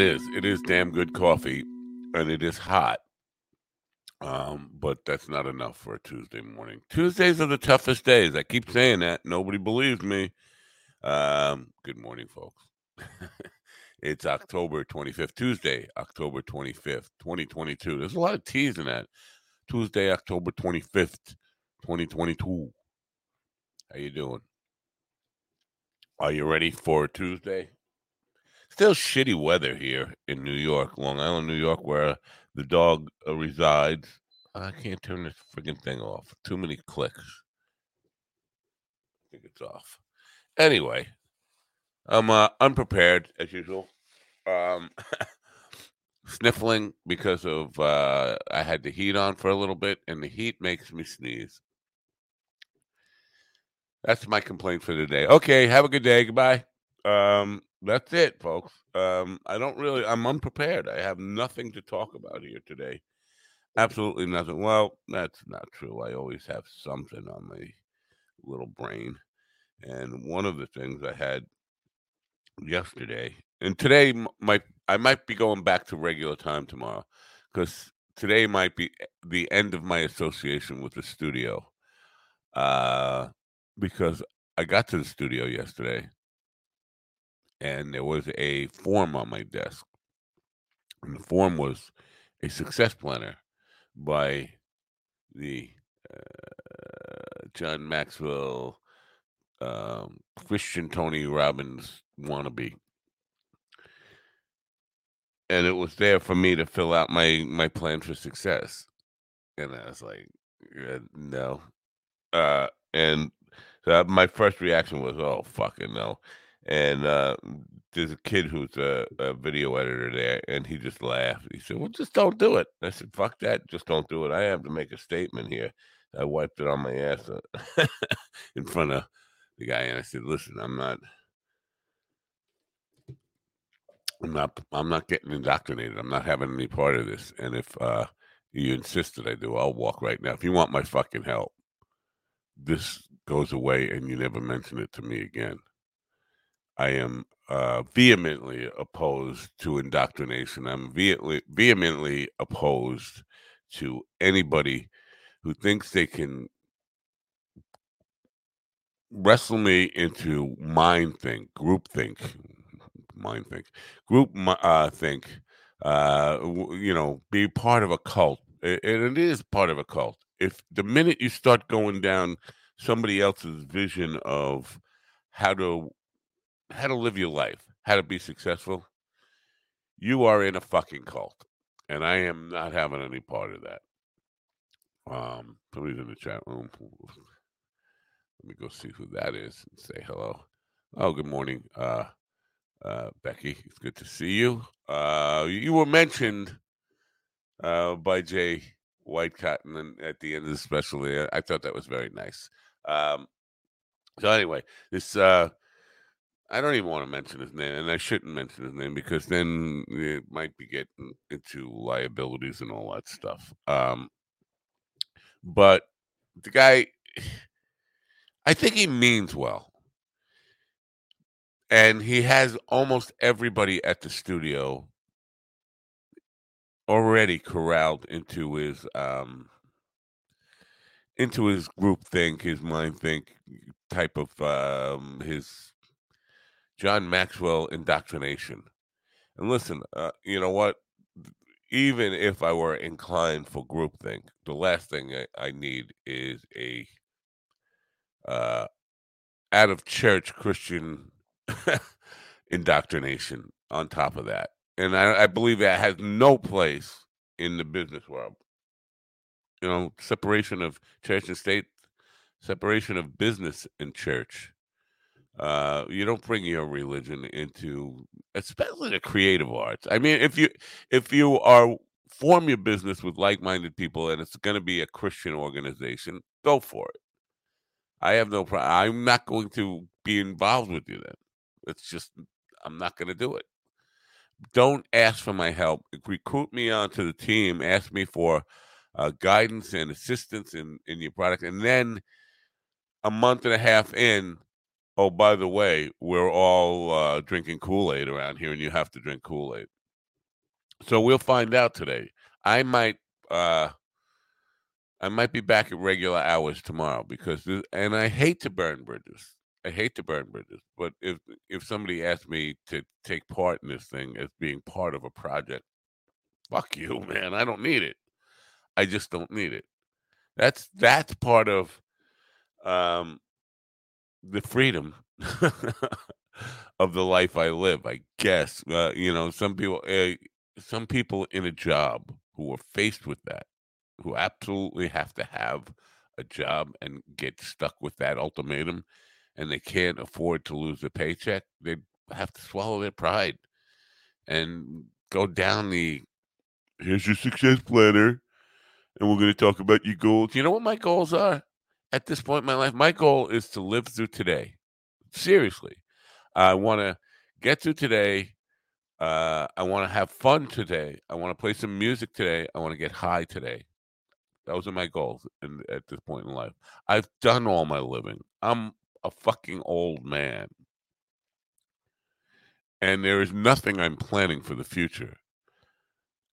It is. It is damn good coffee, and it is hot. Um, but that's not enough for a Tuesday morning. Tuesdays are the toughest days. I keep saying that. Nobody believes me. Um, good morning, folks. it's October 25th, Tuesday, October 25th, 2022. There's a lot of T's in that. Tuesday, October 25th, 2022. How you doing? Are you ready for Tuesday? Still shitty weather here in New York, Long Island, New York, where the dog uh, resides. I can't turn this freaking thing off. Too many clicks. I think it's off. Anyway, I'm uh, unprepared as usual. Um, sniffling because of uh, I had the heat on for a little bit, and the heat makes me sneeze. That's my complaint for the day. Okay, have a good day. Goodbye. Um, that's it, folks. Um, I don't really. I'm unprepared. I have nothing to talk about here today. Absolutely nothing. Well, that's not true. I always have something on my little brain. And one of the things I had yesterday and today might I might be going back to regular time tomorrow because today might be the end of my association with the studio. Uh, because I got to the studio yesterday and there was a form on my desk. And the form was a success planner by the uh, John Maxwell um, Christian Tony Robbins wannabe. And it was there for me to fill out my my plan for success. And I was like, "Yeah, no. Uh, and so my first reaction was, oh, fucking no. And uh, there's a kid who's a, a video editor there, and he just laughed. He said, well, just don't do it. I said, fuck that. Just don't do it. I have to make a statement here. I wiped it on my ass uh, in front of the guy, and I said, listen, I'm not. I'm not I'm not getting indoctrinated. I'm not having any part of this. And if uh you insist that I do, I'll walk right now. If you want my fucking help, this goes away and you never mention it to me again. I am uh, vehemently opposed to indoctrination. I'm vehemently, vehemently opposed to anybody who thinks they can wrestle me into mind think, group think, mind think, group uh, think, uh, you know, be part of a cult. And it is part of a cult. If the minute you start going down somebody else's vision of how to how to live your life, how to be successful, you are in a fucking cult. And I am not having any part of that. Um, somebody's in the chat room. Let me go see who that is and say hello. Oh, good morning, uh, uh, Becky. It's good to see you. Uh, you were mentioned uh, by Jay Whitecotton and at the end of the special. I thought that was very nice. Um, so anyway, this uh, I don't even want to mention his name, and I shouldn't mention his name because then it might be getting into liabilities and all that stuff. Um, but the guy, I think he means well. And he has almost everybody at the studio already corralled into his um into his group think, his mind think type of um his John Maxwell indoctrination. And listen, uh, you know what? Even if I were inclined for groupthink, the last thing I, I need is a uh, out of church Christian indoctrination. on top of that. And I, I believe that has no place in the business world. You know, separation of church and state, separation of business and church. Uh, you don't bring your religion into, especially the creative arts. I mean, if you if you are form your business with like-minded people and it's going to be a Christian organization, go for it. I have no problem. I'm not going to be involved with you then. It's just I'm not going to do it. Don't ask for my help. Recruit me onto the team. Ask me for uh, guidance and assistance in in your product, and then a month and a half in, oh by the way, we're all uh, drinking Kool Aid around here, and you have to drink Kool Aid. So we'll find out today. I might uh I might be back at regular hours tomorrow because this, and I hate to burn bridges. I hate to burn bridges, but if if somebody asked me to take part in this thing as being part of a project, fuck you, man. I don't need it. I just don't need it. That's that's part of um the freedom of the life I live. I guess uh, you know some people. Uh, some people in a job who are faced with that, who absolutely have to have a job and get stuck with that ultimatum, and they can't afford to lose a paycheck, they have to swallow their pride and go down the here's your success planner, and we're going to talk about your goals. You know what my goals are at this point in my life? My goal is to live through today. Seriously, I want to get through today uh, I want to have fun today. I want to play some music today. I want to get high today. Those are my goals in, at this point in life. I've done all my living. I'm a fucking old man. And there is nothing I'm planning for the future.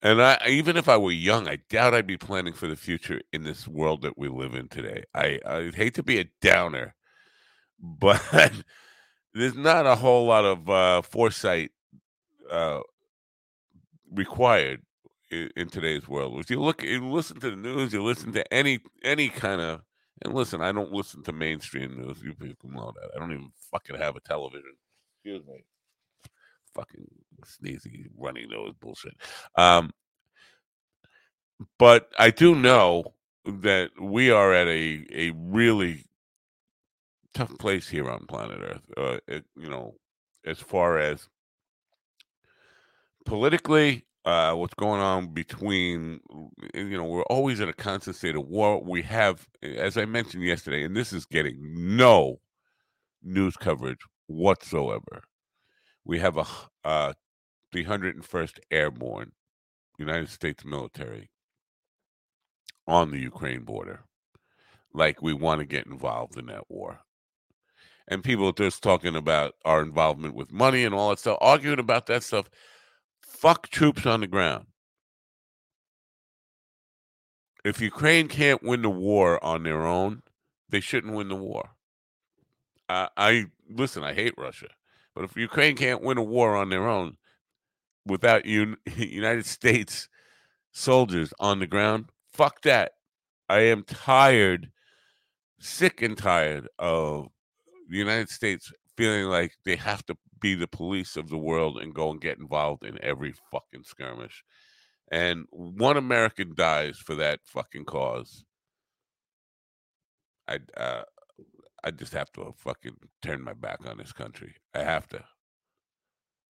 And I, even if I were young, I doubt I'd be planning for the future in this world that we live in today. I, I hate to be a downer, but there's not a whole lot of uh, foresight uh, required in, in, today's world. If you look, you listen to the news, you listen to any any kind of, and listen, I don't listen to mainstream news. You people know that. I don't even fucking have a television. Excuse me. Fucking sneezy running nose bullshit. Um, but I do know that we are at a a really tough place here on planet Earth. Uh, it, you know, as far as politically, uh, what's going on between, you know, we're always in a constant state of war. We have, as I mentioned yesterday, and this is getting no news coverage whatsoever. We have a uh, 301st Airborne United States military on the Ukraine border. Like we want to get involved in that war. And people just talking about our involvement with money and all that stuff, arguing about that stuff fuck troops on the ground. If Ukraine can't win the war on their own, they shouldn't win the war. I, I listen. I hate Russia, but if Ukraine can't win a war on their own without un, United States soldiers on the ground, fuck that. I am tired, sick and tired of the United States feeling like they have to be the police of the world and go and get involved in every fucking skirmish. And one American dies for that fucking cause. I uh, I just have to fucking turn my back on this country. I have to.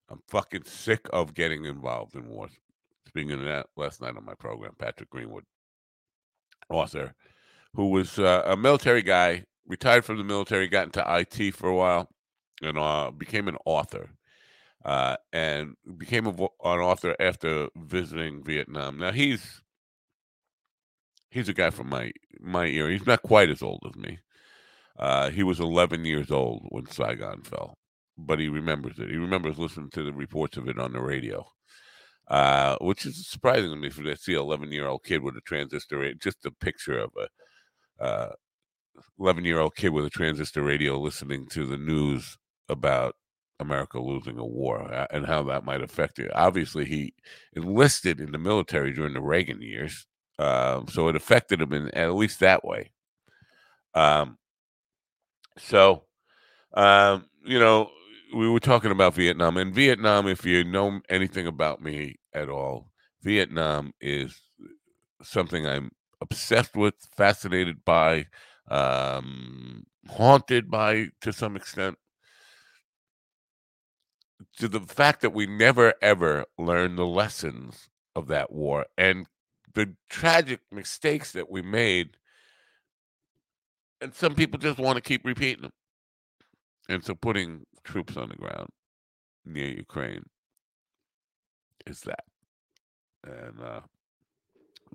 I'm fucking sick of getting involved in wars. Speaking of that, last night on my program, Patrick Greenwood, author, who was uh, a military guy, retired from the military, got into IT for a while, and uh, became an author. Uh, and became a, an author after visiting Vietnam. Now he's he's a guy from my my era. He's not quite as old as me. Uh, he was 11 years old when Saigon fell, but he remembers it. He remembers listening to the reports of it on the radio, uh, which is surprising to me for to see an 11 year old kid with a transistor. Just a picture of a 11 uh, year old kid with a transistor radio listening to the news about America losing a war uh, and how that might affect it. Obviously, he enlisted in the military during the Reagan years, uh, so it affected him in at least that way. Um, so, um, you know, we were talking about Vietnam, and Vietnam, if you know anything about me at all, Vietnam is something I'm obsessed with, fascinated by, um, haunted by to some extent. To the fact that we never ever learned the lessons of that war and the tragic mistakes that we made. And some people just want to keep repeating them. And so putting troops on the ground near Ukraine is that. And uh,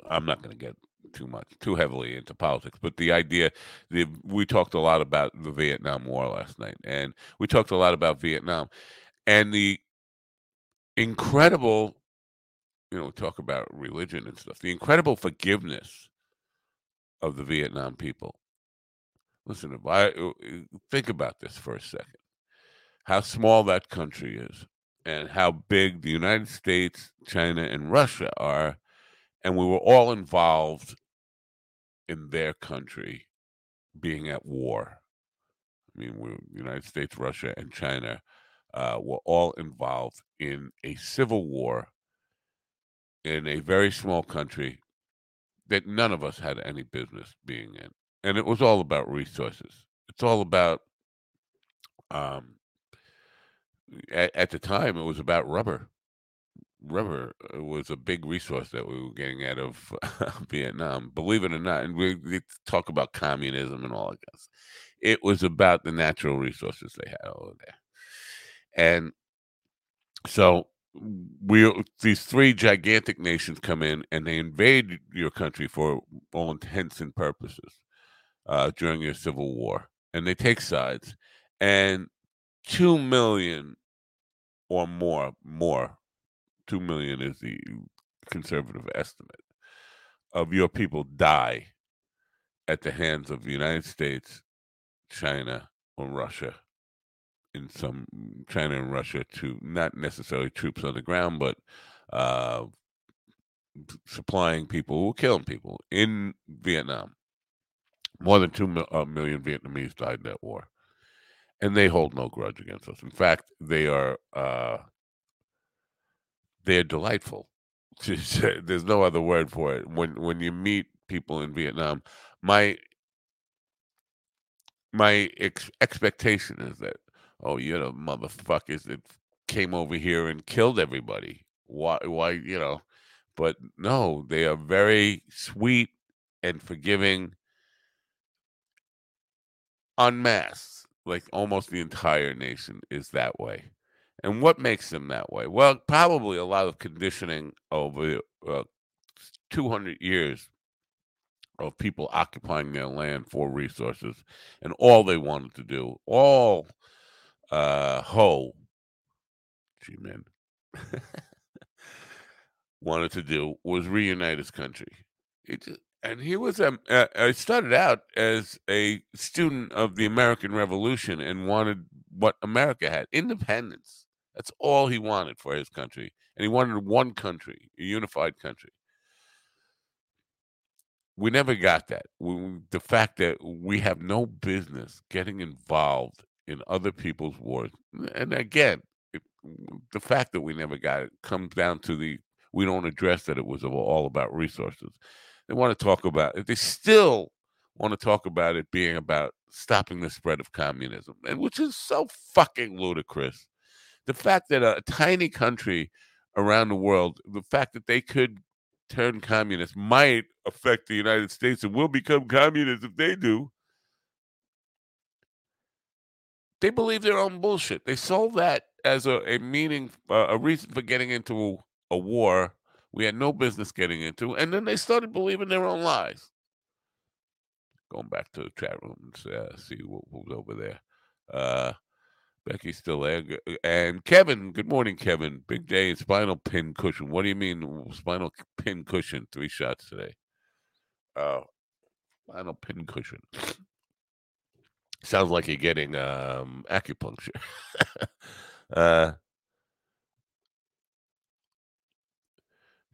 I'm not going to get too much, too heavily into politics, but the idea the, we talked a lot about the Vietnam War last night, and we talked a lot about Vietnam and the incredible, you know, talk about religion and stuff, the incredible forgiveness of the Vietnam people. Listen, if I uh, think about this for a second, how small that country is, and how big the United States, China, and Russia are and we were all involved in their country being at war. I mean, we, the United States, Russia, and China uh, were all involved in a civil war in a very small country that none of us had any business being in. And it was all about resources. It's all about, um, at, at the time, it was about rubber rubber uh, was a big resource that we were getting out of Vietnam. Believe it or not, and we, we, talk about communism and all of this. It was about the natural resources they had over there, and so we these three gigantic nations come in and they invade your country for all intents and purposes uh, during your civil war, and they take sides, and two million or more more 2 million is the conservative estimate of your people die at the hands of the United States, China, or Russia. In some China and Russia to not necessarily troops on the ground, but uh, supplying people who killing people in Vietnam. More than two mil- million Vietnamese died in that war, and they hold no grudge against us. In fact, they are uh, they're delightful. There's no other word for it. When when you meet people in Vietnam, my my ex- expectation is that oh, you're the motherfuckers that came over here and killed everybody. Why why you know? But no, they are very sweet and forgiving en masse. Like almost the entire nation is that way. And what makes them that way? Well, probably a lot of conditioning over uh, 200 years of people occupying their land for resources. And all they wanted to do, all uh, Ho, Chi Minh, wanted to do was reunite his country. Just, and he was um, uh, I started out as a student of the American Revolution and wanted what America had independence that's all he wanted for his country. And he wanted one country, a unified country. We never got that. We, the fact that we have no business getting involved in other people's wars. And again, it, the fact that we never got it comes down to the we don't address that it was all about resources. They want to talk about it. They still want to talk about it being about stopping the spread of communism, and which is so fucking ludicrous the fact that a, tiny country around the world, the fact that they could turn communist might affect the United States and will become communist if they do. They believe their own bullshit. They sold that as a, a meaning, uh, a reason for getting into a war we had no business getting into, and then they started believing their own lies. Going back to the chat room and uh, see what, was over there. Uh, Becky's still there. And Kevin, good morning, Kevin. Big day spinal pin cushion. What do you mean spinal pin cushion? Three shots today. Uh, spinal pin cushion. Sounds like you're getting um, acupuncture. uh,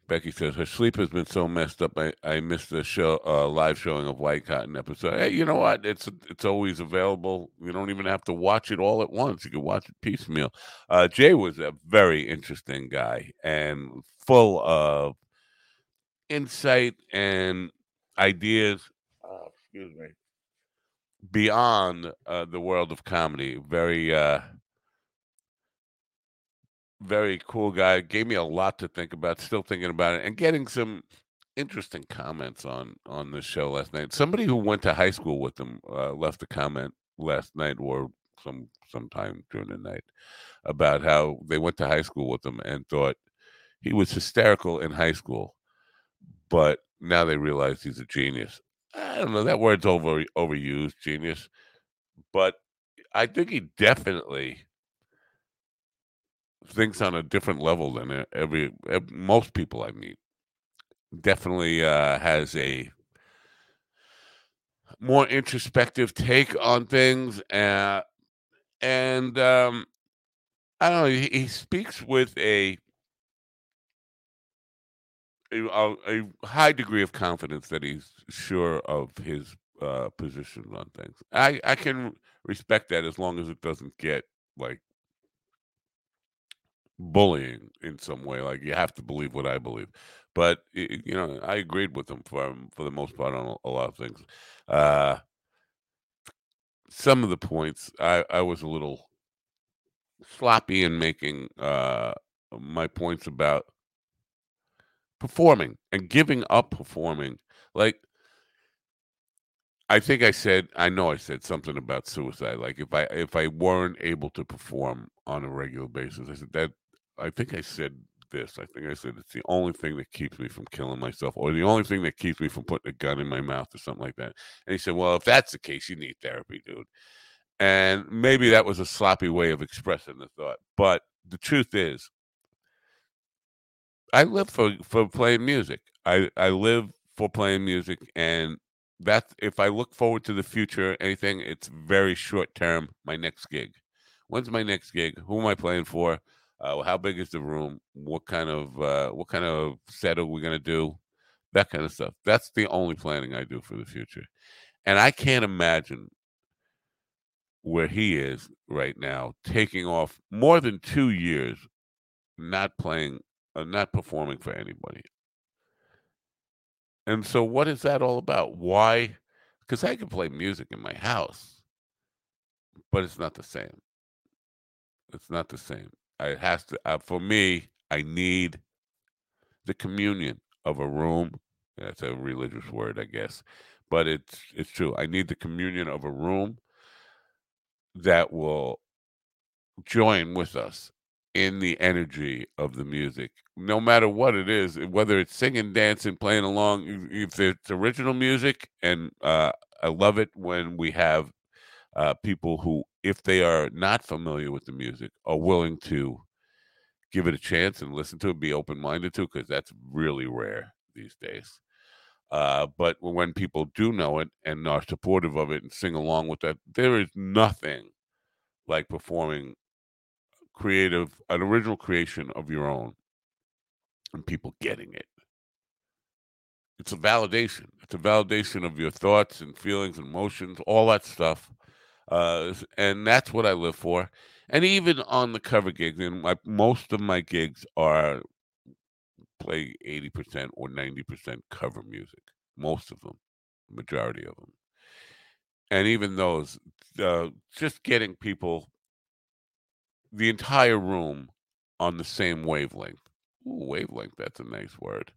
Becky says her sleep has been so messed up. I, I missed the show uh, live showing of Whitecotton episode. Hey, you know what? It's it's always available. You don't even have to watch it all at once. You can watch it piecemeal. Uh, Jay was a very interesting guy and full of insight and ideas. Uh, excuse me. Beyond uh, the world of comedy, very uh, very cool guy. Gave me a lot to think about. Still thinking about it, and getting some interesting comments on on the show last night. Somebody who went to high school with him uh, left a comment last night or some sometime during the night about how they went to high school with him and thought he was hysterical in high school, but now they realize he's a genius. I don't know that word's over overused, genius, but I think he definitely thinks on a different level than every, every most people I meet. Definitely uh, has a more introspective take on things, uh, and um, I don't know. He, he speaks with a, a, a high degree of confidence that he's sure of his uh, position on things. I I can respect that as long as it doesn't get like bullying in some way. Like you have to believe what I believe. But you know, I agreed with him for um, for the most part on a, a lot of things. Uh, some of the points I, I was a little sloppy in making uh, my points about performing and giving up performing. Like I think I said I know I said something about suicide. Like if I if I weren't able to perform on a regular basis, I said that I think I said this. I think I said it's the only thing that keeps me from killing myself, or the only thing that keeps me from putting a gun in my mouth, or something like that. And he said, "Well, if that's the case, you need therapy, dude." And maybe that was a sloppy way of expressing the thought, but the truth is, I live for for playing music. I I live for playing music, and that's if I look forward to the future, anything, it's very short term. My next gig. When's my next gig? Who am I playing for? Uh, how big is the room? What kind of uh, what kind of set are we gonna do? That kind of stuff. That's the only planning I do for the future, and I can't imagine where he is right now, taking off more than two years, not playing, uh, not performing for anybody. And so, what is that all about? Why? Because I can play music in my house, but it's not the same. It's not the same. It has to uh, for me. I need the communion of a room. That's a religious word, I guess, but it's it's true. I need the communion of a room that will join with us in the energy of the music, no matter what it is, whether it's singing, dancing, playing along. If it's original music, and uh, I love it when we have uh, people who, if they are not familiar with the music, are willing to give it a chance and listen to it, be open minded to, because that's really rare these days. Uh, but when people do know it and are supportive of it and sing along with that, there is nothing like performing creative, an original creation of your own and people getting it. It's a validation. It's a validation of your thoughts and feelings and emotions, all that stuff. Uh, and that's what I live for. And even on the cover gigs, and my most of my gigs are play 80% or 90% cover music. Most of them, majority of them. And even those, uh, just getting people, the entire room on the same wavelength. Ooh, wavelength, that's a nice word.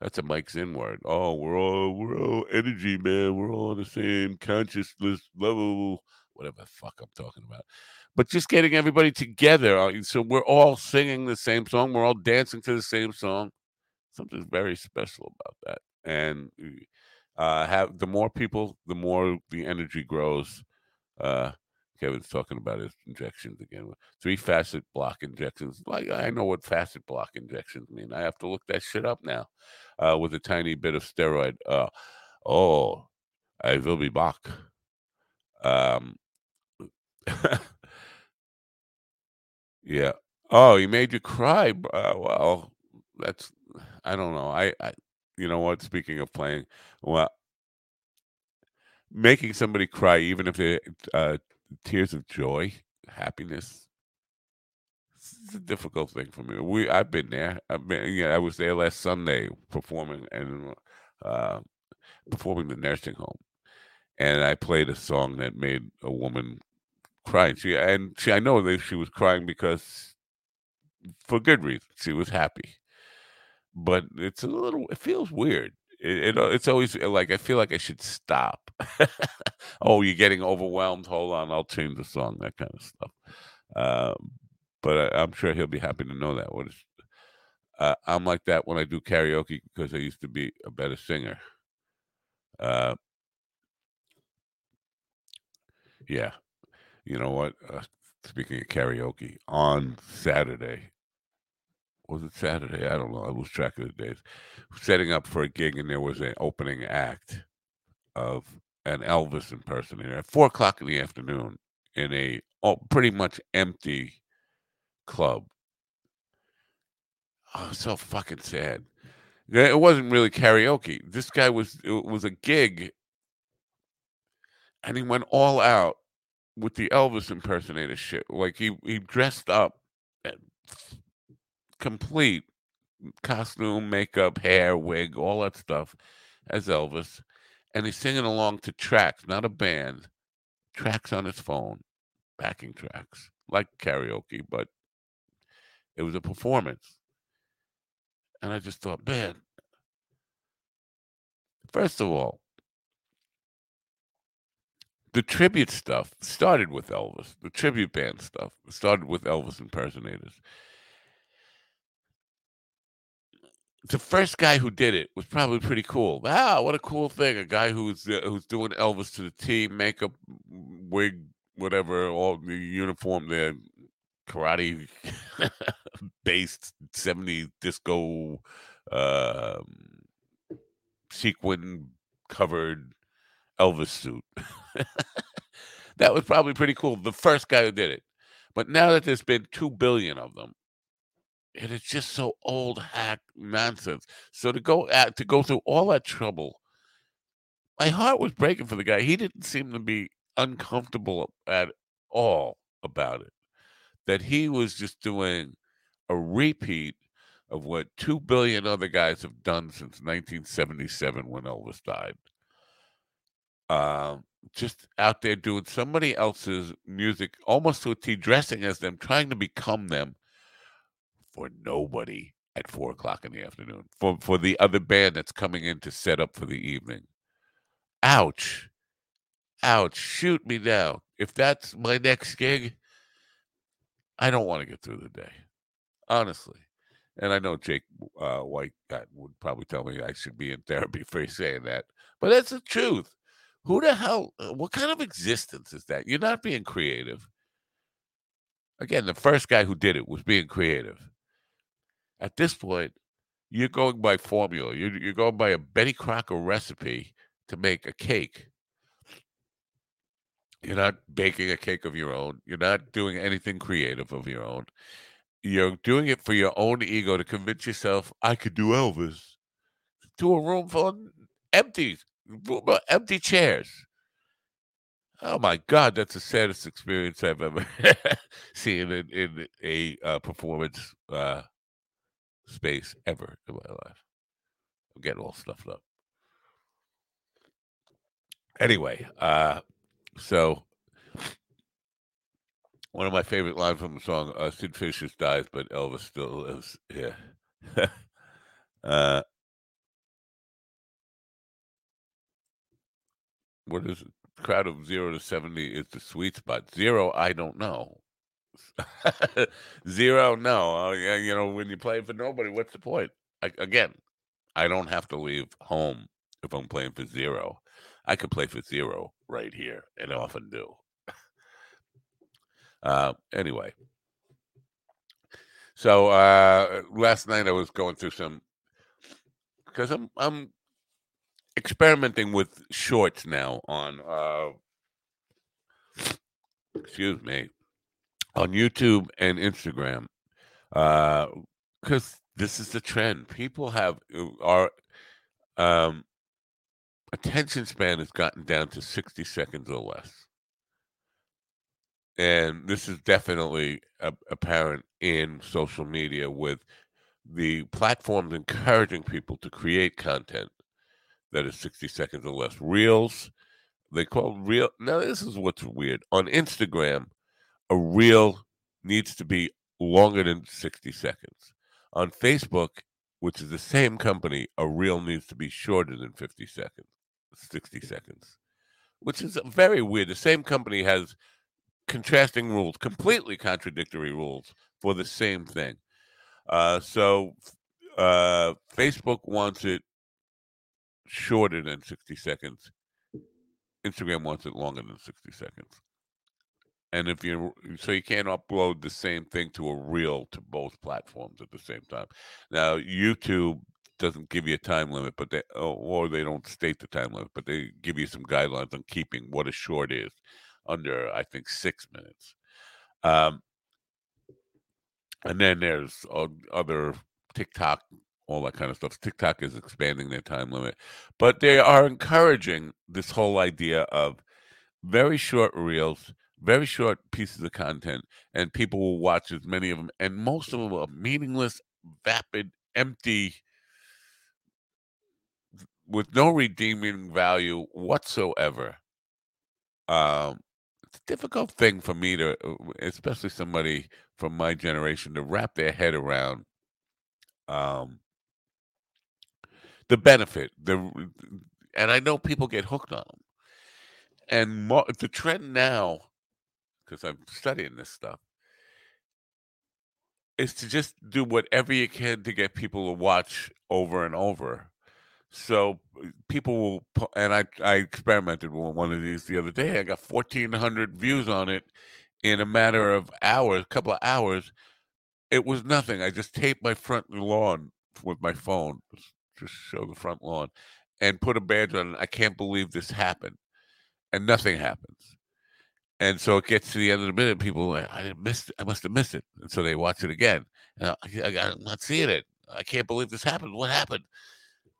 That's a Mike Zinn word. Oh, we're all we're all energy, man. We're all on the same consciousness level whatever the fuck I'm talking about. But just getting everybody together. Uh, so we're all singing the same song. We're all dancing to the same song. Something very special about that. And uh, have the more people, the more the energy grows. Uh, Kevin's talking about his injections again. Three facet block injections. Like I know what facet block injections mean. I have to look that shit up now. Uh, with a tiny bit of steroid. Uh, oh, I will be back. Um, yeah. Oh, he made you cry. Uh, well, that's I don't know. I, I you know what? Speaking of playing, well, making somebody cry, even if they uh, tears of joy, happiness. It's a difficult thing for me. We I've been there. I've been. Yeah, I was there last Sunday performing and uh, performing the nursing home, and I played a song that made a woman cry. And she and she, I know that she was crying because for good reason. She was happy, but it's a little. It feels weird. It, it it's always like I feel like I should stop. oh, you're getting overwhelmed. Hold on, I'll change the song. That kind of stuff. Um, but I, am sure he'll be happy to know that. What is? Uh, I'm like that when I do karaoke because I used to be a better singer. Uh, yeah, you know what? Uh, speaking of karaoke, on Saturday, was it Saturday? I don't know. I lose track of the days. Setting up for a gig, and there was an opening act of an Elvis impersonator at four o'clock in the afternoon in a oh, pretty much empty club. Oh, so fucking sad. It wasn't really karaoke. This guy was it was a gig, and he went all out with the Elvis impersonator shit. Like he he dressed up, complete costume, makeup, hair, wig, all that stuff, as Elvis, and he's singing along to tracks, not a band, tracks on his phone, backing tracks, like karaoke, but it was a performance. And I just thought, man, first of all, the tribute stuff started with Elvis. The tribute band stuff started with Elvis impersonators. The first guy who did it was probably pretty cool. Wow, what a cool thing! A guy who's uh, who's doing Elvis to the T, makeup, wig, whatever, all the uniform, there, karate based 70 disco uh, sequin covered Elvis suit. that was probably pretty cool. The first guy who did it. But now that there's been 2 billion of them, it is just so old hack nonsense. So to go at, to go through all that trouble, my heart was breaking for the guy. He didn't seem to be uncomfortable at all about it that he was just doing a repeat of what 2 billion other guys have done since 1977 when Elvis died. Um, just out there doing somebody else's music almost to a T, dressing as them, trying to become them for nobody at four o'clock in the afternoon, for, for the other band that's coming in to set up for the evening. Ouch. Ouch. Shoot me now. If that's my next gig, I don't want to get through the day, honestly. And I know Jake uh, White would probably tell me I should be in therapy for saying that, but that's the truth. Who the hell? Uh, what kind of existence is that? You're not being creative. Again, the first guy who did it was being creative. At this point, you're going by formula. You're, you're going by a Betty Crocker recipe to make a cake you're not baking a cake of your own. You're not doing anything creative of your own. You're doing it for your own ego to convince yourself I could do Elvis to a room full of empty, empty chairs. Oh my God, that's the saddest experience I've ever seen in, in a uh, performance uh, space ever in my life. I'm getting all stuffed up. Anyway, uh, so, one of my favorite lines from the song, uh, Sid Vicious dies, but Elvis still lives. Yeah. uh, what is it? Crowd of zero to 70 is the sweet spot. Zero, I don't know. zero, no. Uh, you know, when you play for nobody, what's the point? I, again, I don't have to leave home if I'm playing for zero. I could play for zero right here, and I often do. uh, anyway, so uh, last night I was going through some because I'm I'm experimenting with shorts now on uh, excuse me on YouTube and Instagram. Uh, because this is the trend. People have uh, our um, attention span has gotten down to 60 seconds or less. And this is definitely apparent in social media with the platforms encouraging people to create content that is 60 seconds or less. Reels, they call real. Now, this is what's weird. On Instagram, a reel needs to be longer than 60 seconds. On Facebook, which is the same company, a reel needs to be shorter than 50 seconds, 60 seconds, which is very weird. The same company has contrasting rules, completely contradictory rules for the same thing. Uh, so uh, Facebook wants it shorter than 60 seconds. Instagram wants it longer than 60 seconds. And if you so you can't upload the same thing to a reel to both platforms at the same time. Now YouTube doesn't give you a time limit, but they or they don't state the time limit, but they give you some guidelines on keeping what a short is under I think six minutes. Um, and then there's other TikTok, all that kind of stuff. TikTok is expanding their time limit, but they are encouraging this whole idea of very short reels, very short pieces of content, and people will watch as many of them. And most of them are meaningless, vapid, empty, with no redeeming value whatsoever. Um, it's a difficult thing for me to, uh, especially somebody from my generation, to wrap their head around. Um, the benefit, the and I know people get hooked on them. And the trend now, because I'm studying this stuff, is to just do whatever you can to get people to watch over and over. So people will, and I I experimented with one of these the other day. I got fourteen hundred views on it in a matter of hours, a couple of hours. It was nothing. I just taped my front lawn with my phone, just show the front lawn, and put a badge on. I can't believe this happened, and nothing happens. And so it gets to the end of the minute, people like, I it. I must have missed it. And so they watch it again. I, I'm not seeing it. I can't believe this happened. What happened?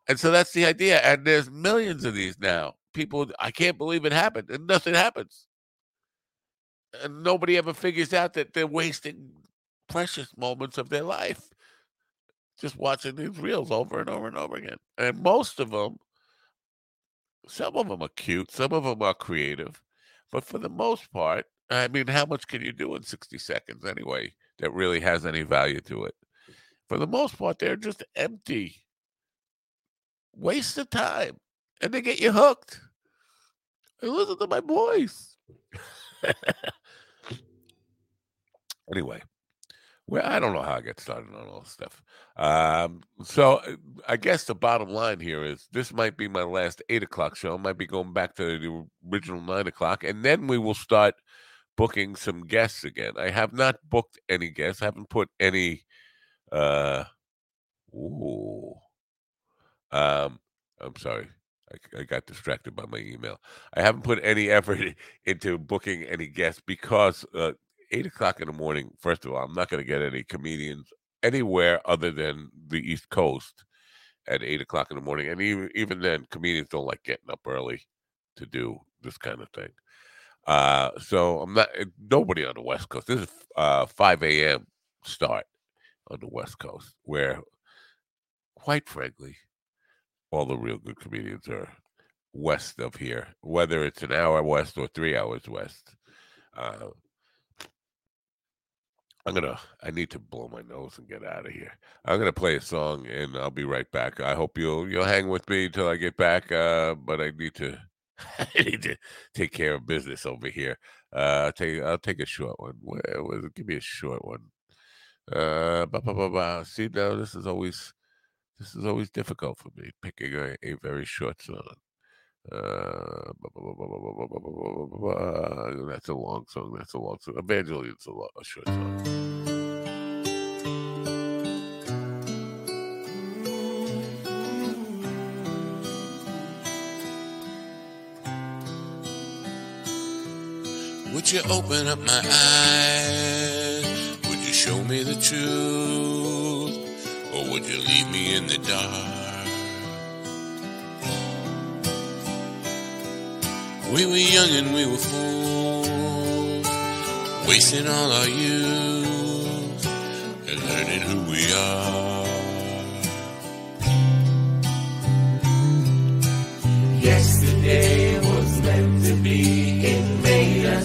And so that's the idea. And there's millions of these now. People, I can't believe it happened, and nothing happens. And nobody ever figures out that they're wasting precious moments of their life just watching these reels over and over and over again. And most of them, some of them are cute, some of them are creative, but for the most part, I mean, how much can you do in 60 seconds anyway that really has any value to it? For the most part, they're just empty waste of time and they get you hooked. And listen to my voice. anyway, well, I don't know how I get started on all this stuff. Um, so uh, I guess the bottom line here is this might be my last eight o'clock show. I might be going back to the original nine o'clock, and then we will start booking some guests again. I have not booked any guests. I haven't put any. Uh, ooh, um, I'm sorry. I, I, got distracted by my email. I haven't put any effort into booking any guests because uh, eight o'clock in the morning. First of all, I'm not going to get any comedians anywhere other than the East Coast at eight o'clock in the morning, and even even then, comedians don't like getting up early to do this kind of thing. Uh, so I'm not eh, nobody on the West Coast. This is uh, 5 a.m. start on the West Coast, where, quite frankly, all the real good comedians are west of here, whether it's an hour west or three hours west. Uh, I'm gonna. I need to blow my nose and get out of here. I'm gonna play a song and I'll be right back. I hope you'll you'll hang with me until I get back. Uh, but I need to. I need to take care of business over here. Uh, I'll take I'll take a short one. Where was? Give me a short one. Uh, bah, bah, bah, bah. see now this is always this is always difficult for me picking a, a very short song. Uh, that's a long song. That's a long song. Evangeline's a, long, a short song. Would you open up my eyes? Would you show me the truth? Or would you leave me in the dark? We were young and we were fools, wasting all our youth and learning who we are. Yesterday was meant to be, it made us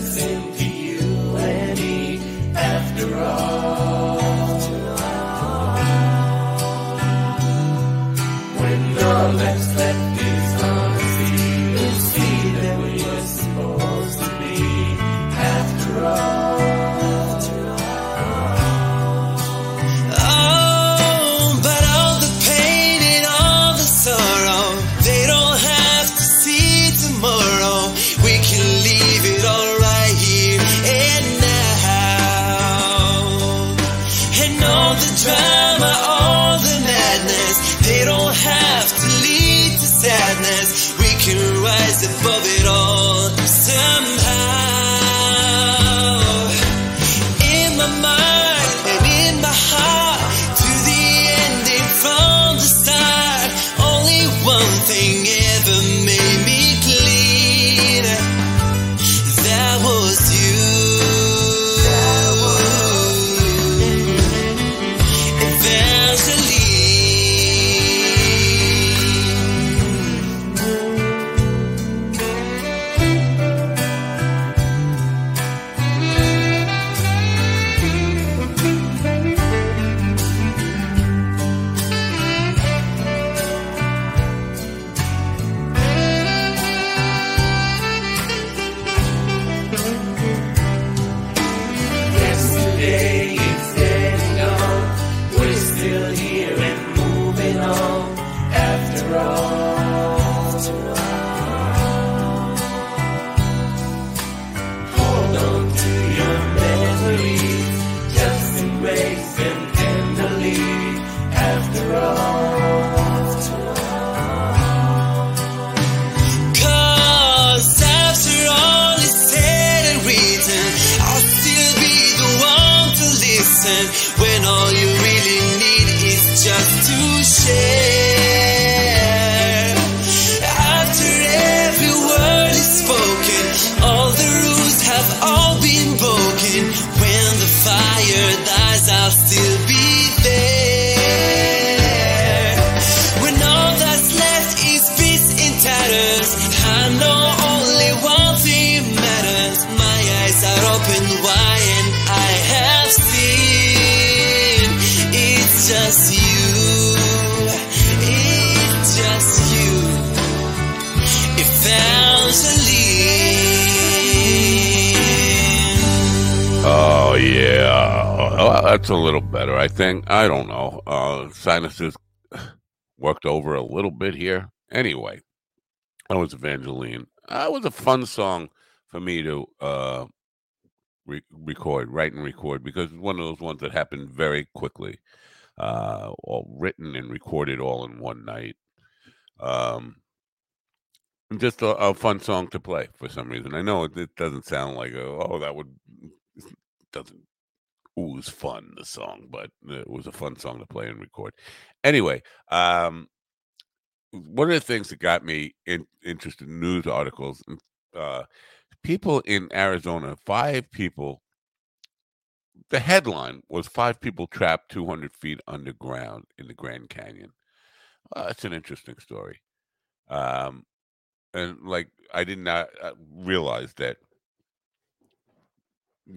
here. Anyway, that was Evangeline. That was a fun song for me to uh, re- record, write and record, because it's one of those ones that happened very quickly. Uh, all written and recorded all in one night. Um, just a, a fun song to play for some reason. I know it, it doesn't sound like a, oh that would doesn't ooze fun the song, but it was a fun song to play and record. Anyway, um, one of the things that got me in, interested in news articles, uh, people in Arizona, five people. The headline was five people trapped 200 feet underground in the Grand Canyon. Well, that's an interesting story. Um, and like I did not uh, realize that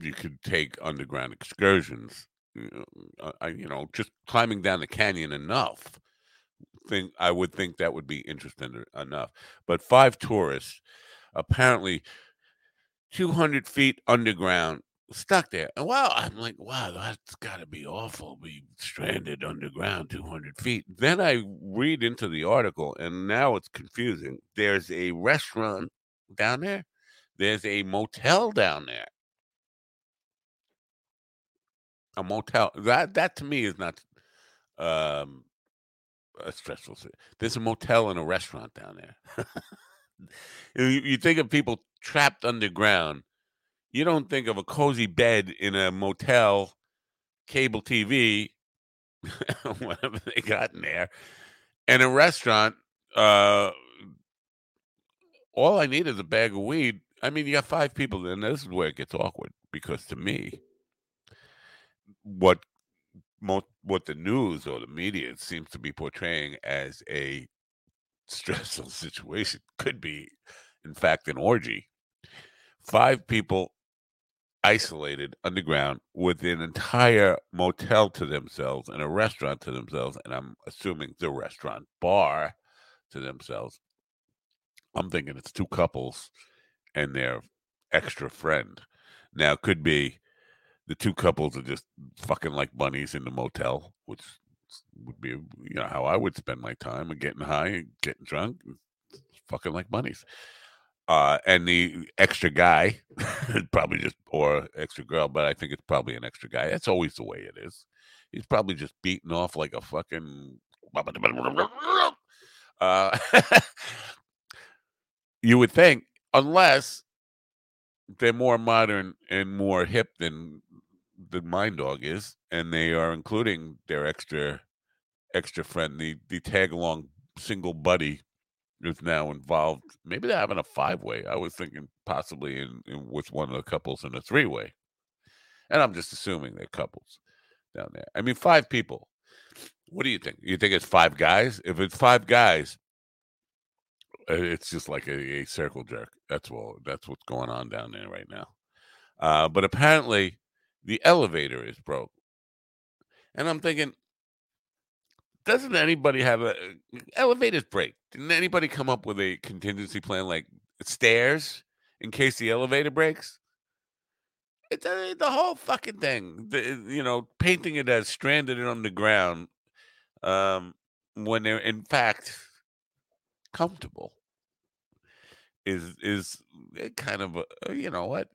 you could take underground excursions. You know, uh, I, you know, just climbing down the canyon enough. Think I would think that would be interesting enough. But five tourists, apparently, two hundred feet underground, stuck there. And wow, I'm like, wow, that's got to be awful. Be stranded underground, two hundred feet. Then I read into the article, and now it's confusing. There's a restaurant down there. There's a motel down there. A motel. That that to me is not um a stressful. There's a motel and a restaurant down there. you, you think of people trapped underground. You don't think of a cozy bed in a motel, cable TV, whatever they got in there. And a restaurant, uh, all I need is a bag of weed. I mean, you got five people, and this is where it gets awkward because to me, what mo- what the news or the media seems to be portraying as a stressful situation could be, in fact, an orgy. Five people isolated underground with an entire motel to themselves and a restaurant to themselves, and I'm assuming the restaurant bar to themselves. I'm thinking it's two couples and their extra friend. Now, could be the two couples are just fucking like bunnies in the motel, which would be you know how I would spend my time and getting high and getting drunk, fucking like bunnies. Uh, and the extra guy, probably just or extra girl, but I think it's probably an extra guy. That's always the way it is. He's probably just beating off like a fucking. Uh, you would think, unless they're more modern and more hip than the Mind Dog is, and they are including their extra extra friend, the the tag along single buddy is now involved. Maybe they're having a five way. I was thinking possibly in, in with one of the couples in a three way, and I'm just assuming they're couples down there. I mean, five people. What do you think? You think it's five guys? If it's five guys, uh, it's just like a, a circle jerk. That's all. That's what's going on down there right now. Uh, but apparently, the elevator is broke, and I'm thinking, doesn't anybody have a elevators break? Didn't anybody come up with a contingency plan like stairs in case the elevator breaks? It's uh, the whole fucking thing. The, you know, painting it as stranded and on the ground, um, when they're in fact comfortable, is is eh, kind of a, you know what?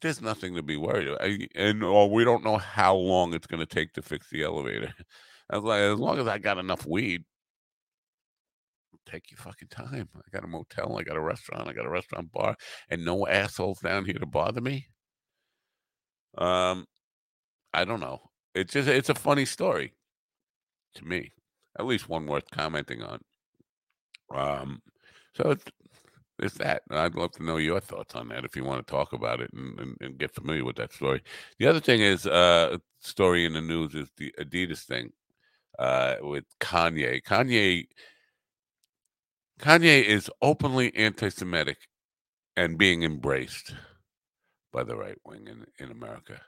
There's nothing to be worried about, I, and or we don't know how long it's going to take to fix the elevator. As long as I got enough weed, take your fucking time. I got a motel, I got a restaurant, I got a restaurant bar, and no assholes down here to bother me. Um, I don't know. It's just it's a funny story to me. At least one worth commenting on. Um, so it's it's that. I'd love to know your thoughts on that if you want to talk about it and, and, and get familiar with that story. The other thing is uh story in the news is the Adidas thing uh with Kanye. Kanye Kanye is openly anti-Semitic and being embraced by the right wing in, in America.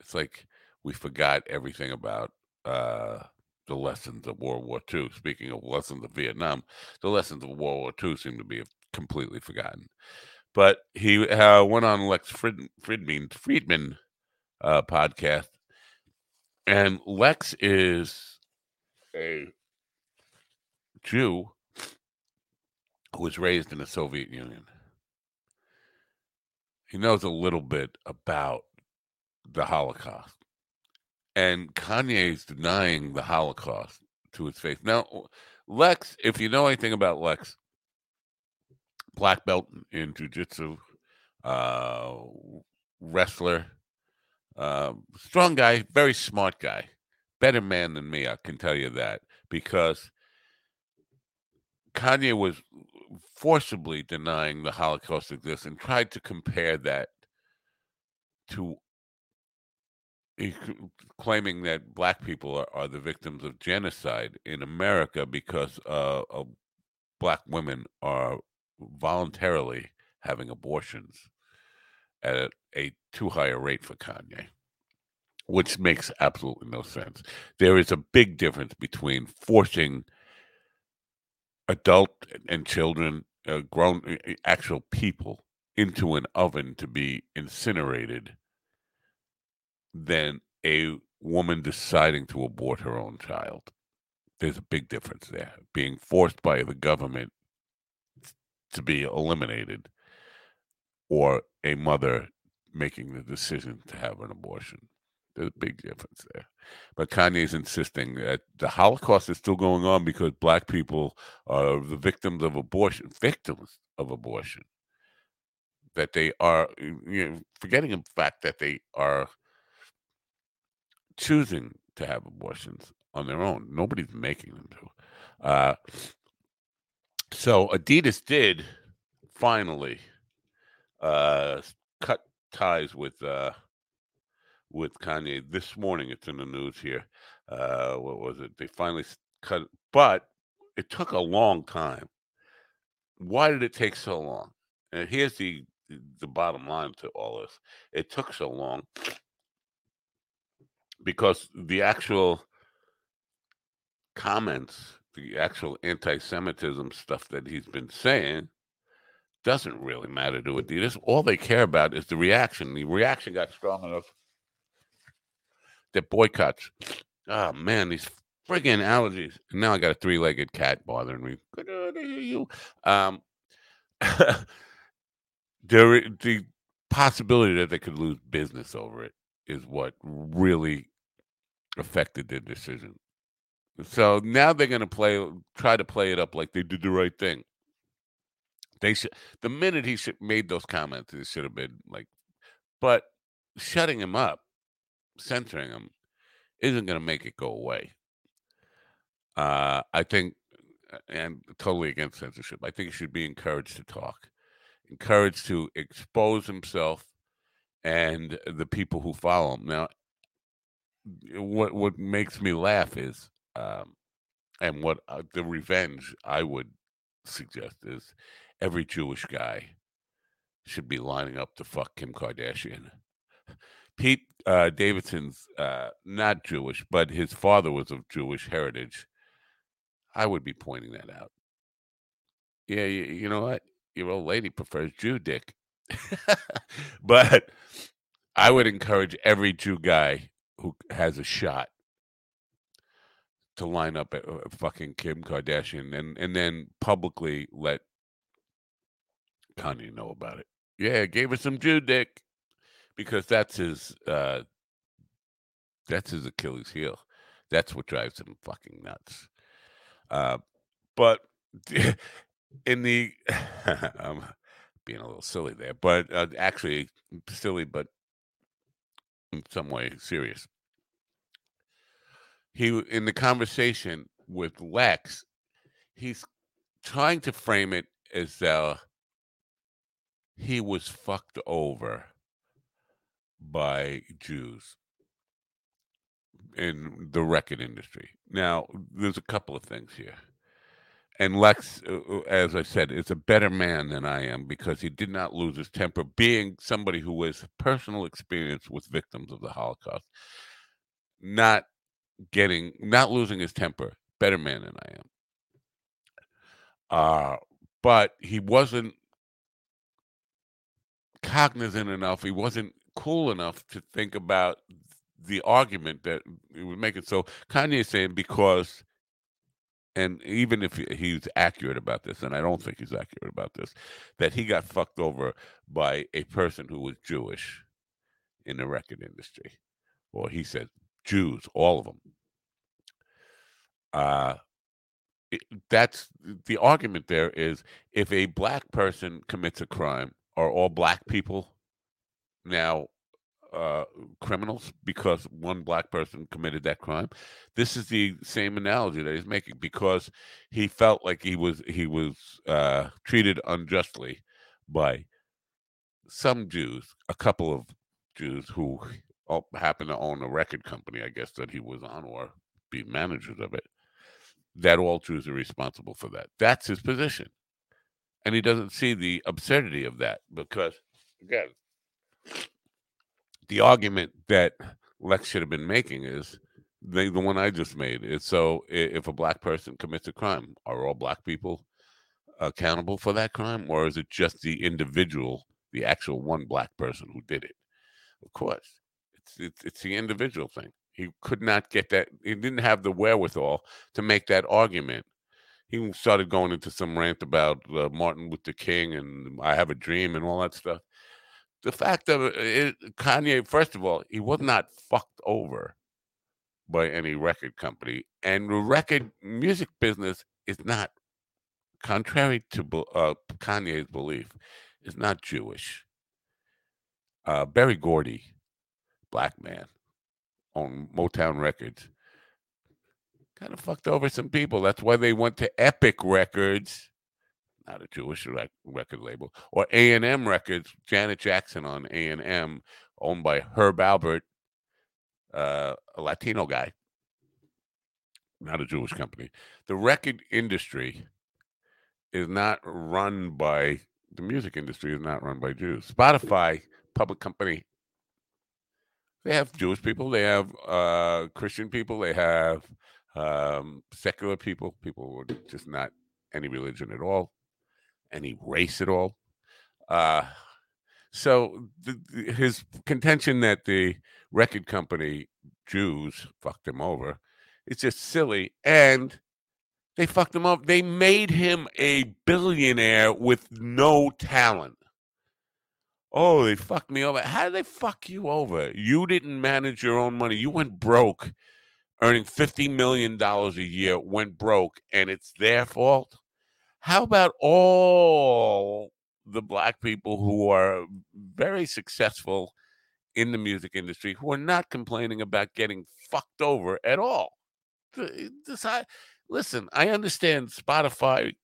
It's like we forgot everything about uh, the lessons of World War II. Speaking of lessons of Vietnam, the lessons of World War II seem to be completely forgotten. But he uh, went on Lex Fried- Fridman, Fridman uh, podcast, and Lex is a Jew who was raised in the Soviet Union. He knows a little bit about the Holocaust. And Kanye's denying the Holocaust to his face. Now, Lex, if you know anything about Lex, black belt in jujitsu, uh, wrestler, uh, strong guy, very smart guy, better man than me. I can tell you that because Kanye was forcibly denying the Holocaust exists and tried to compare that to claiming that black people are, are the victims of genocide in America because uh, black women are voluntarily having abortions at a, too high a rate for Kanye, which makes absolutely no sense. There is a big difference between forcing adult and children, uh, grown uh, actual people, into an oven to be incinerated than a woman deciding to abort her own child. There's a big difference there. Being forced by the government to be eliminated, or a mother making the decision to have an abortion. There's a big difference there. But Kanye's insisting that the Holocaust is still going on because black people are the victims of abortion, victims of abortion. That they are, you know, forgetting the fact that they are choosing to have abortions on their own. Nobody's making them to. Uh, so Adidas did finally uh, cut ties with uh, with Kanye this morning. It's in the news here. Uh, what was it? They finally cut, but it took a long time. Why did it take so long? And here's the the bottom line to all this: it took so long because the actual comments, the actual anti-Semitism stuff that he's been saying, doesn't really matter to Adidas. All they care about is the reaction. The reaction got strong enough that boycotts. Oh man, these friggin' allergies. And now I got a three-legged cat bothering me. Good to hear you. Um, the possibility that they could lose business over it is what really affected their decision. So now they're going to play, try to play it up like they did the right thing. They should. The minute he should made those comments, it should have been like, but shutting him up, censoring him, isn't going to make it go away. Uh, I think, uh, and totally against censorship. I think he should be encouraged to talk, encouraged to expose himself and the people who follow him. Now, what what makes me laugh is, um, and what uh, the revenge I would suggest is, every Jewish guy should be lining up to fuck Kim Kardashian. Pete uh, Davidson's uh, not Jewish, but his father was of Jewish heritage. I would be pointing that out. Yeah, you, you know what? Your old lady prefers Jew dick. but I would encourage every Jew guy who has a shot to line up at fucking Kim Kardashian and, and then publicly let Kanye know about it. Yeah, gave her some Jew dick because that's his uh that's his Achilles heel. That's what drives him fucking nuts. Uh but in the I'm being a little silly there, but uh, actually silly but in some way serious. He in the conversation with Lex, he's trying to frame it as though he was fucked over by Jews in the record industry. Now, there's a couple of things here. And Lex, uh, uh, as I said, is a better man than I am because he did not lose his temper, being somebody who has personal experience with victims of the Holocaust. Not getting, not losing his temper, better man than I am. Uh, but he wasn't cognizant enough. He wasn't cool enough to think about the argument that he was making. So Kanye is saying because, and even if he's accurate about this, and I don't think he's accurate about this, that he got fucked over by a person who was Jewish in the record industry, or he said Jews, all of them. Uh, it- that's the argument there is if a black person commits a crime are all black people now uh, criminals because one black person committed that crime this is the same analogy that he's making because he felt like he was he was uh, treated unjustly by some jews a couple of jews who Oh, all happen to own a record company i guess that he was on or be managers of it that all Jews are responsible for that. That's his position. And he doesn't see the absurdity of that because, again, the argument that Lex should have been making is the, the one I just made. Is so if a black person commits a crime, are all black people accountable for that crime? Or is it just the individual, the actual one black person who did it? Of course, it's, it's, it's the individual thing. He could not get that. He didn't have the wherewithal to make that argument. He started going into some rant about uh, Martin Luther King and I have a dream and all that stuff. The fact of it, Kanye, first of all, he was not fucked over by any record company, and the record music business is not, contrary to uh, Kanye's belief, is not Jewish. Uh, Berry Gordy, black man, on Motown Records, kind of fucked over some people. That's why they went to Epic Records, not a Jewish rec- record label, or A and M Records. Janet Jackson on A and M, owned by Herb Alpert, uh, a Latino guy, not a Jewish company. The record industry is not run by the music industry is not run by Jews. Spotify, public company, they have Jewish people, they have uh, Christian people, they have um, secular people, people who are just not any religion at all, any race at all. Uh, so the, the- his contention that the record company Jews fucked him over, it's just silly. And they fucked him up. They made him a billionaire with no talent. Oh, they fucked me over. How did they fuck you over? You didn't manage your own money. You went broke, earning $50 million a year, went broke, and it's their fault. How about all the black people who are very successful in the music industry who are not complaining about getting fucked over at all? I, listen, I understand Spotify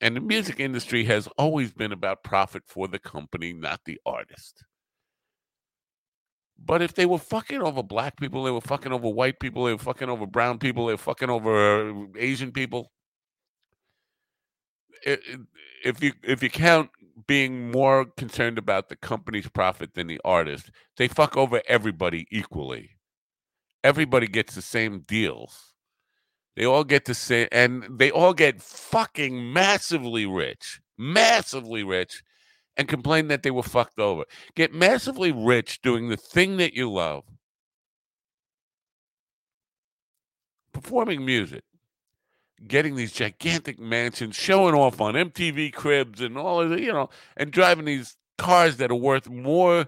and the music industry has always been about profit for the company, not the artist. But if they were fucking over black people, they were fucking over white people, they were fucking over brown people, they were fucking over uh, Asian people. If you if you count being more concerned about the company's profit than the artist, they fuck over everybody equally. Everybody gets the same deals. They all get to same, and they all get fucking massively rich, massively rich, and complain that they were fucked over. Get massively rich doing the thing that you love, performing music, getting these gigantic mansions, showing off on MTV cribs and all of the, you know, and driving these cars that are worth more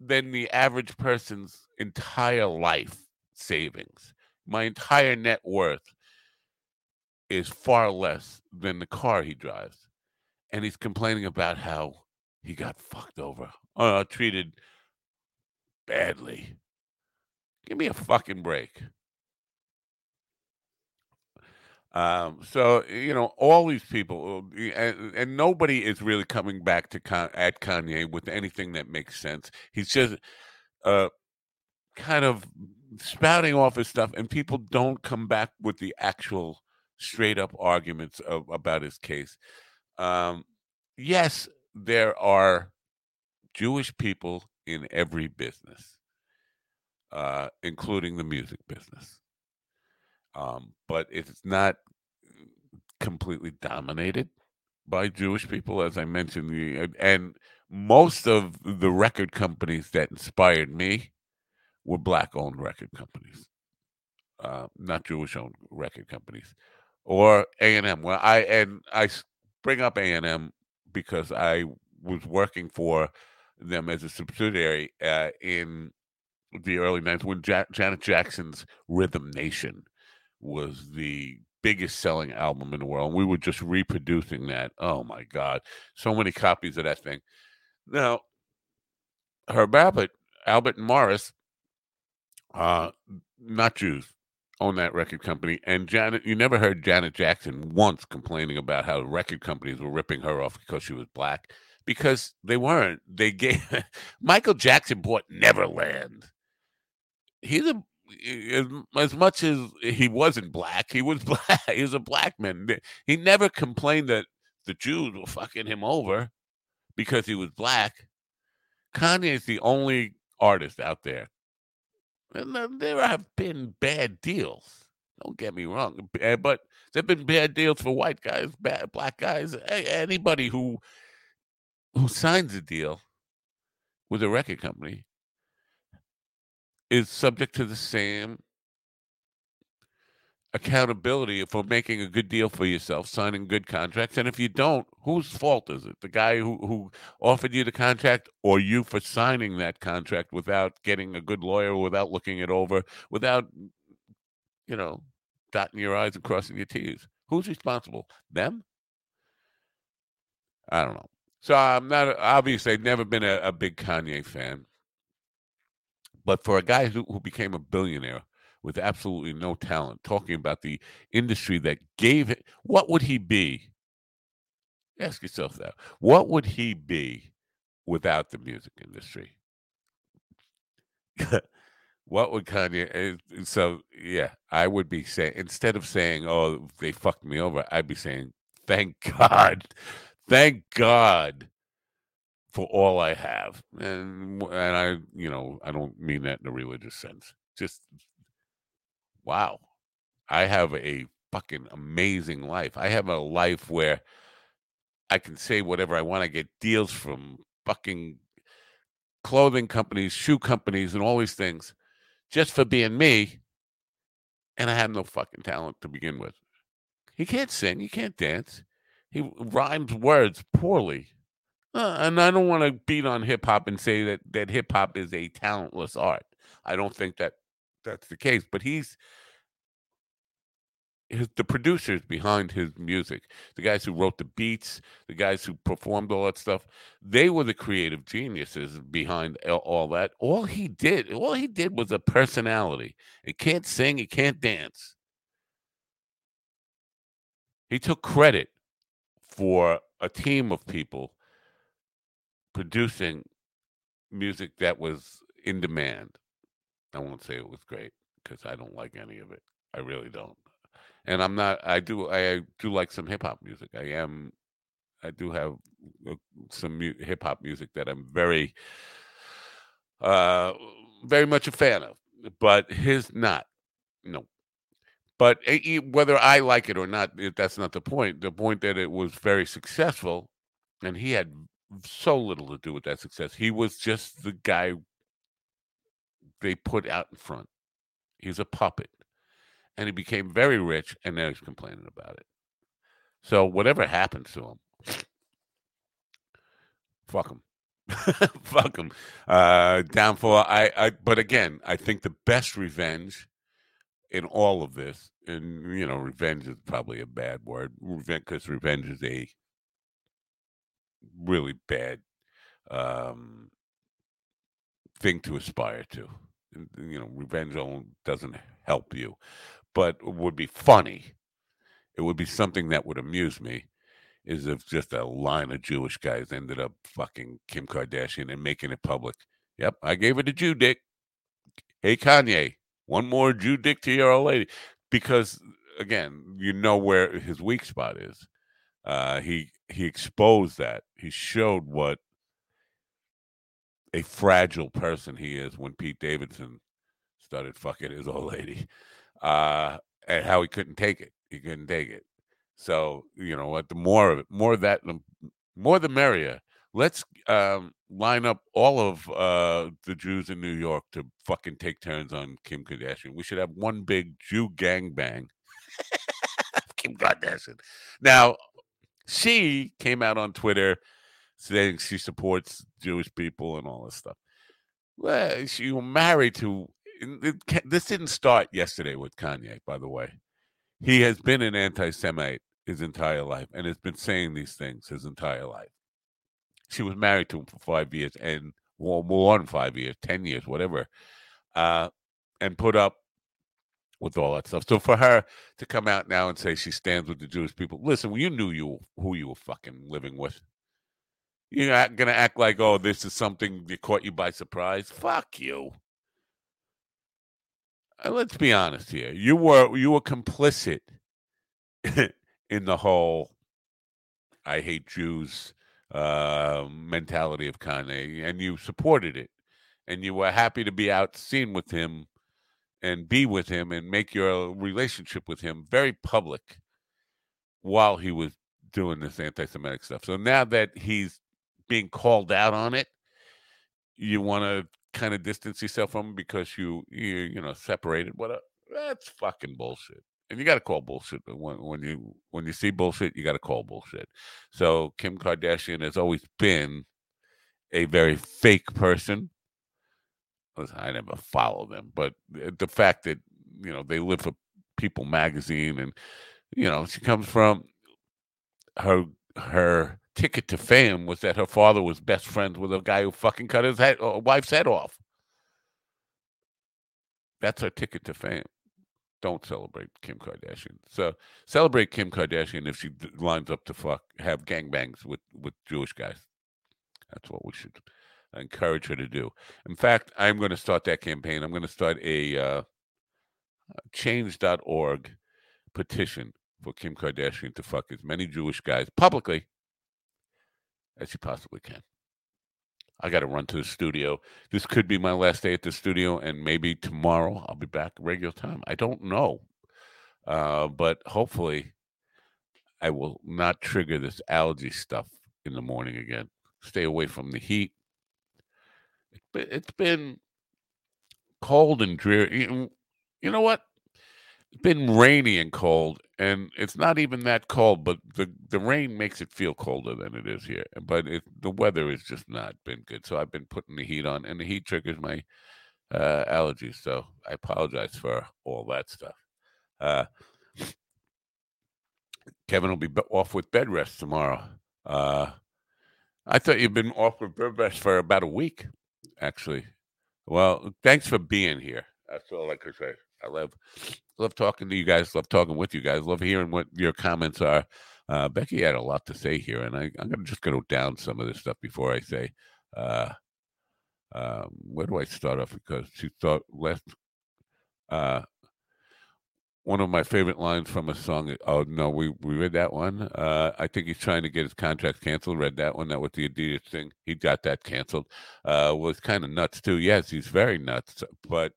than the average person's entire life savings. My entire net worth is far less than the car he drives. And he's complaining about how he got fucked over, uh, treated badly. Give me a fucking break. Um, so you know, all these people, uh, and, and nobody is really coming back to Con- at Kanye with anything that makes sense. He's just uh, kind of spouting off his stuff, and people don't come back with the actual straight up arguments of, about his case. Um, yes, there are Jewish people in every business, uh, including the music business. Um, but it's not completely dominated by Jewish people, as I mentioned. And most of the record companies that inspired me were black owned record companies, uh, not Jewish owned record companies, or A and M. Well, I and I bring up A and M because I was working for them as a subsidiary uh, in the early 90s when ja- Janet Jackson's Rhythm Nation was the biggest selling album in the world. And We were just reproducing that. Oh my God. So many copies of that thing. Now, Herb Alpert, Albert Morris, uh, not Jews, own that record company. And Janet, you never heard Janet Jackson once complaining about how record companies were ripping her off because she was black, because they weren't. They gave Michael Jackson bought Neverland. He's a eh, as, as much as he wasn't black, he was black. He was a black man. He never complained that the Jews were fucking him over because he was black. Kanye is the only artist out there. And there have been bad deals. Don't get me wrong, eh, but there've been bad deals for white guys, bad black guys, anybody who who signs a deal with a record company is subject to the same accountability for making a good deal for yourself, signing good contracts. And if you don't, whose fault is it? The guy who, who offered you the contract or you for signing that contract without getting a good lawyer, without looking it over, without, you know, dotting your I's and crossing your T's? Who's responsible? Them? I don't know. So I'm not, obviously, I've never been a, a big Kanye fan. But for a guy who, who became a billionaire with absolutely no talent, talking about the industry that gave it, what would he be? Ask yourself that. What would he be without the music industry? what would Kanye? So yeah, I would be saying instead of saying, "Oh, they fucked me over," I'd be saying, "Thank God, thank God." For all I have, and and I, you know, I don't mean that in a religious sense. Just wow, I have a fucking amazing life. I have a life where I can say whatever I want. I get deals from fucking clothing companies, shoe companies, and all these things just for being me. And I have no fucking talent to begin with. He can't sing. He can't dance. He rhymes words poorly. Uh, and I don't want to beat on hip hop and say that that hip hop is a talentless art. I don't think that that's the case. But he's his the producers behind his music, the guys who wrote the beats, the guys who performed all that stuff, they were the creative geniuses behind all that. All he did, all he did was a personality. He can't sing, he can't dance. He took credit for a team of people producing music that was in demand. I won't say it was great because I don't like any of it. I really don't. And I'm not. I do. I do like some hip hop music. I am. I do have some mu- hip hop music that I'm very, uh, very much a fan of. But his not. No. But whether I like it or not, that's not the point. The point that it was very successful, and he had so little to do with that success. He was just the guy they put out in front. He's a puppet. And he became very rich, and now he's complaining about it. So whatever happens to him, fuck him. fuck him. Uh, downfall. I, I. But again, I think the best revenge in all of this, and you know, revenge is probably a bad word, because revenge is a really bad um, thing to aspire to. You know, revenge alone doesn't help you, but would be funny. It would be something that would amuse me. Is if just a line of Jewish guys ended up fucking Kim Kardashian and making it public. Yep, I gave it a Jew dick. Hey Kanye, one more Jew dick to your old lady, because again, you know where his weak spot is. Uh, he he exposed that. He showed what a fragile person he is when Pete Davidson started fucking his old lady, uh, and how he couldn't take it. He couldn't take it. So you know what? The more of it, more of that, the more the merrier. Let's um, line up all of uh, the Jews in New York to fucking take turns on Kim Kardashian. We should have one big Jew gangbang. Kim Kardashian. Now, she came out on Twitter saying she supports Jewish people and all this stuff. Well, she was married to. This didn't start yesterday with Kanye, by the way. He has been an anti-Semite his entire life and has been saying these things his entire life. She was married to him for five years and well, more than five years, ten years, whatever, uh, and put up with all that stuff. So for her to come out now and say she stands with the Jewish people, listen, you knew you who you were fucking living with. You're not gonna act like, oh, this is something that caught you by surprise. Fuck you. Uh, let's be honest here. You were you were complicit in the whole I hate Jews uh, mentality of Kanye, and you supported it, and you were happy to be out seen with him, and be with him, and make your relationship with him very public, while he was doing this anti-Semitic stuff. So now that he's being called out on it, you want to kind of distance yourself from because you you you know separated. What? That's fucking bullshit. And you got to call bullshit when when you when you see bullshit, you got to call bullshit. So Kim Kardashian has always been a very fake person. I never follow them, but the fact that you know they live for People magazine, and you know she comes from her her ticket to fame was that her father was best friends with a guy who fucking cut his head, uh, wife's head off. that's her ticket to fame. Don't celebrate Kim Kardashian. So celebrate Kim Kardashian if she lines up to fuck, have gangbangs with with Jewish guys. That's what we should encourage her to do. In fact, I'm going to start that campaign. I'm going to start a uh, change.org petition for Kim Kardashian to fuck as many Jewish guys publicly as you possibly can. I got to run to the studio. This could be my last day at the studio, and maybe tomorrow I'll be back regular time. I don't know, uh, but hopefully, I will not trigger this allergy stuff in the morning again. Stay away from the heat. It's been, cold and dreary. You you know what? Been rainy and cold, and it's not even that cold, but the, the rain makes it feel colder than it is here. But it, the weather has just not been good. So I've been putting the heat on, and the heat triggers my uh, allergies. So I apologize for all that stuff. Uh, Kevin will be be- off with bed rest tomorrow. Uh, I thought you'd been off with bed rest for about a week, actually. Well, thanks for being here. That's all I could say. I love love talking to you guys. Love talking with you guys. Love hearing what your comments are. Uh, Becky had a lot to say here, and I, gonna just go down some of this stuff before I say. Uh, um, where do I start off? Because she thought last. Uh, one of my favorite lines from a song. Oh no, we we read that one. Uh, I think he's trying to get his contract canceled. Read that one. That was the Adidas thing. He got that canceled. Uh, was kind of nuts too. Yes, he's very nuts, but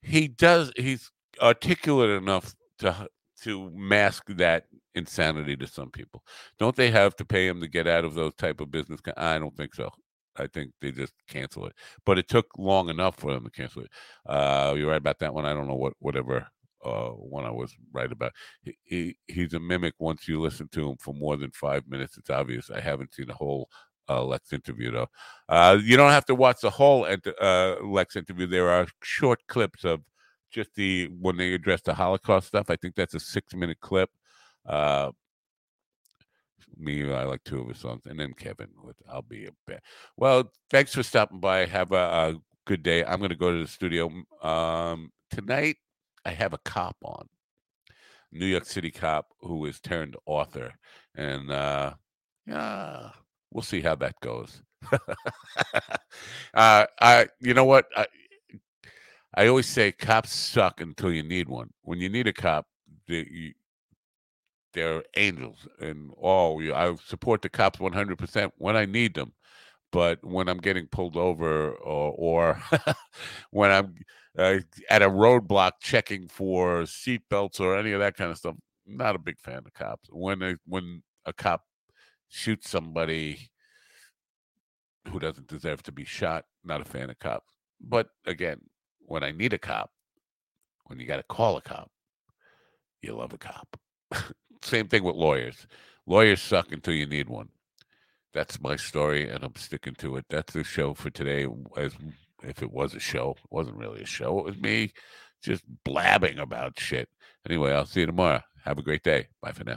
he does. He's articulate enough to to mask that insanity to some people. Don't they have to pay him to get out of those type of business? I don't think so. I think they just cancel it. But it took long enough for them to cancel it. Uh, you're right about that one. I don't know what whatever uh, one I was right about. He, he he's a mimic. Once you listen to him for more than five minutes, it's obvious. I haven't seen the whole uh, Lex interview though. Uh, you don't have to watch the whole ent- uh, Lex interview. There are short clips of just the when they address the Holocaust stuff. I think that's a six minute clip. Uh, me, I like two of his songs, and then Kevin with "I'll Be a Bear." Well, thanks for stopping by. Have a, a good day. I'm going to go to the studio um, tonight. I have a cop on, New York City cop who is turned author, and uh, yeah, we'll see how that goes. uh, I, you know what? I, I always say cops suck until you need one. When you need a cop, they, they're angels, and oh, I support the cops 100% when I need them. But when I'm getting pulled over, or, or when I'm uh, at a roadblock checking for seatbelts or any of that kind of stuff, not a big fan of cops. When a, when a cop shoots somebody who doesn't deserve to be shot, not a fan of cops. But again, when I need a cop, when you got to call a cop, you love a cop. Same thing with lawyers. Lawyers suck until you need one. That's my story, and I'm sticking to it. That's the show for today. As if it was a show, it wasn't really a show. It was me just blabbing about shit. Anyway, I'll see you tomorrow. Have a great day. Bye for now.